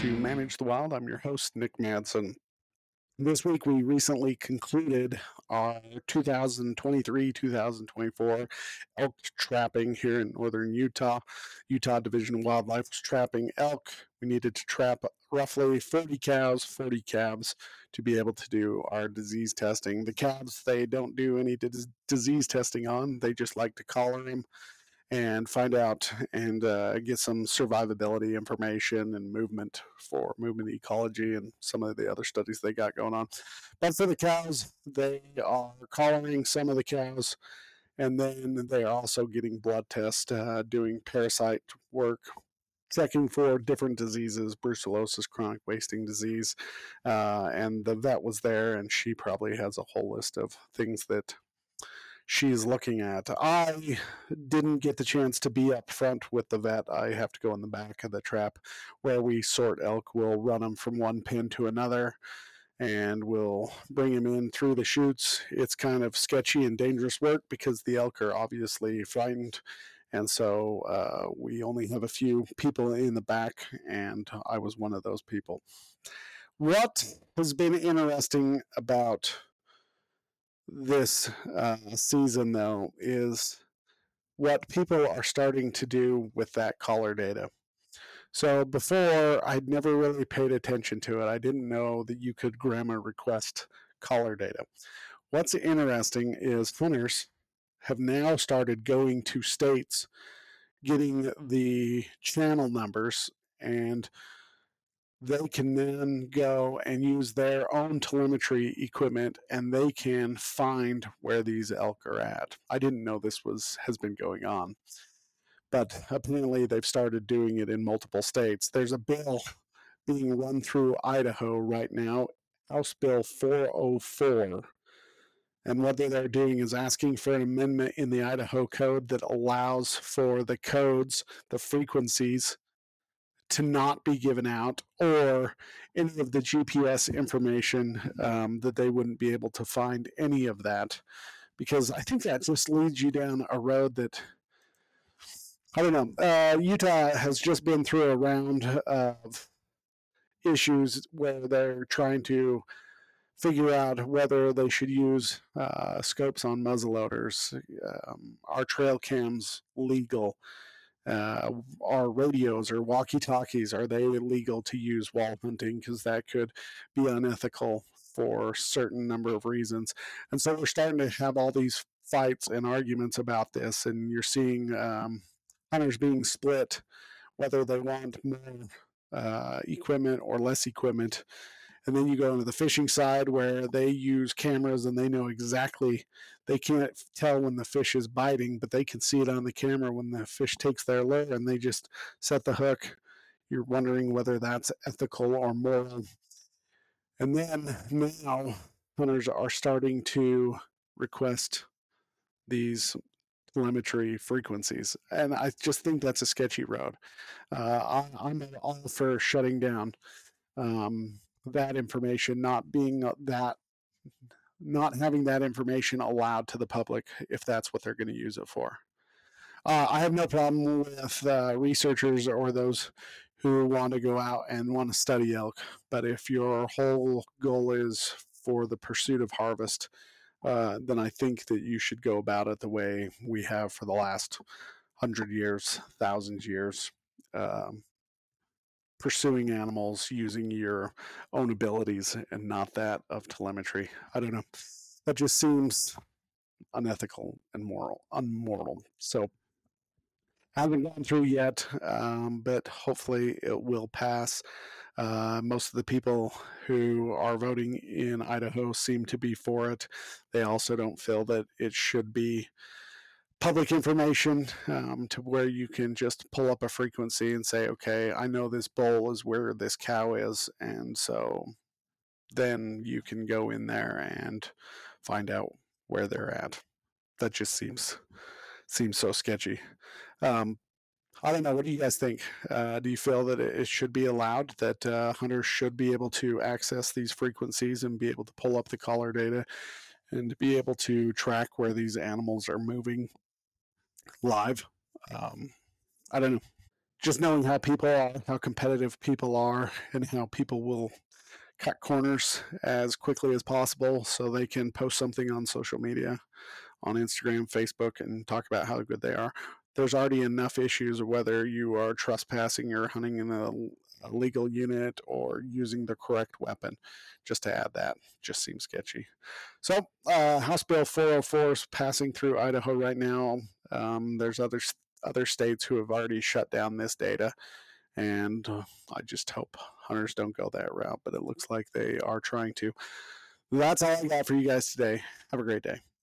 to Manage the Wild. I'm your host, Nick Madsen. This week, we recently concluded our 2023 2024 elk trapping here in northern Utah. Utah Division of Wildlife was trapping elk. We needed to trap roughly 40 cows, 40 calves to be able to do our disease testing. The calves, they don't do any disease testing on, they just like to collar them and find out and uh, get some survivability information and movement for movement ecology and some of the other studies they got going on. But for the cows, they are collaring some of the cows, and then they are also getting blood tests, uh, doing parasite work. Checking for different diseases, brucellosis, chronic wasting disease, uh, and the vet was there, and she probably has a whole list of things that she's looking at. I didn't get the chance to be up front with the vet. I have to go in the back of the trap where we sort elk. We'll run them from one pin to another and we'll bring them in through the chutes. It's kind of sketchy and dangerous work because the elk are obviously frightened. And so uh, we only have a few people in the back, and I was one of those people. What has been interesting about this uh, season, though, is what people are starting to do with that collar data. So before, I'd never really paid attention to it. I didn't know that you could GRAMA request collar data. What's interesting is hunters have now started going to states, getting the channel numbers, and they can then go and use their own telemetry equipment and they can find where these elk are at. I didn't know this was has been going on. But apparently they've started doing it in multiple states. There's a bill being run through Idaho right now, House Bill 404. And what they're doing is asking for an amendment in the Idaho code that allows for the codes, the frequencies to not be given out or any of the GPS information um, that they wouldn't be able to find any of that because I think that just leads you down a road that I don't know. Uh, Utah has just been through a round of issues where they're trying to figure out whether they should use uh, scopes on muzzleloaders. Um, are trail cams legal? Uh, are radios or walkie talkies are they illegal to use while hunting? Because that could be unethical for certain number of reasons. And so we're starting to have all these fights and arguments about this and you're seeing um, hunters being split whether they want more uh, equipment or less equipment and then you go into the fishing side where they use cameras and they know exactly they can't tell when the fish is biting but they can see it on the camera when the fish takes their lure and they just set the hook. You're wondering whether that's ethical or moral. And then now hunters are starting to request these telemetry frequencies. And i just think that's a sketchy road. Uh, I, am all for shutting down um, that information not being uh, that not having that information allowed to the public if that's what they're going to use it for. Uh, I have no problem with uh, researchers or those who want to go out and want to study elk, but if your whole goal is for the pursuit of harvest, uh, then I think that you should go about it the way we have for the last hundred years, thousands years. Um, pursuing animals using your own abilities and not that of telemetry. I don't know. That just seems unethical and moral, unmoral. So haven't gone through yet, um, but hopefully it will pass. Uh, most of the people who are voting in Idaho seem to be for it. They also don't feel that it should be public information um, to where you can just pull up a frequency and say, okay, I know this bowl is where this cow is. And so then you can go in there and find out where they're at. That just seems seems so sketchy. Um, I don't know. What do you guys think? Uh, do you feel that it should be allowed that uh, hunters should be able to access these frequencies and be able to pull up the collar data and be able to track where these animals are moving live. Um, I don't know. just knowing how people are, how competitive people are, and how people will cut corners as quickly as possible so they can post something on social media, on Instagram, Facebook, and talk about how good they are. There's already enough issues of whether you are trespassing or hunting in a, a legal unit or using the correct weapon. Just to add that, just seems sketchy. So, uh, House Bill 404 is passing through Idaho right now. Um, there's other other states who have already shut down this data. And uh, I just hope hunters don't go that route, but it looks like they are trying to. That's all I got for you guys today. Have a great day.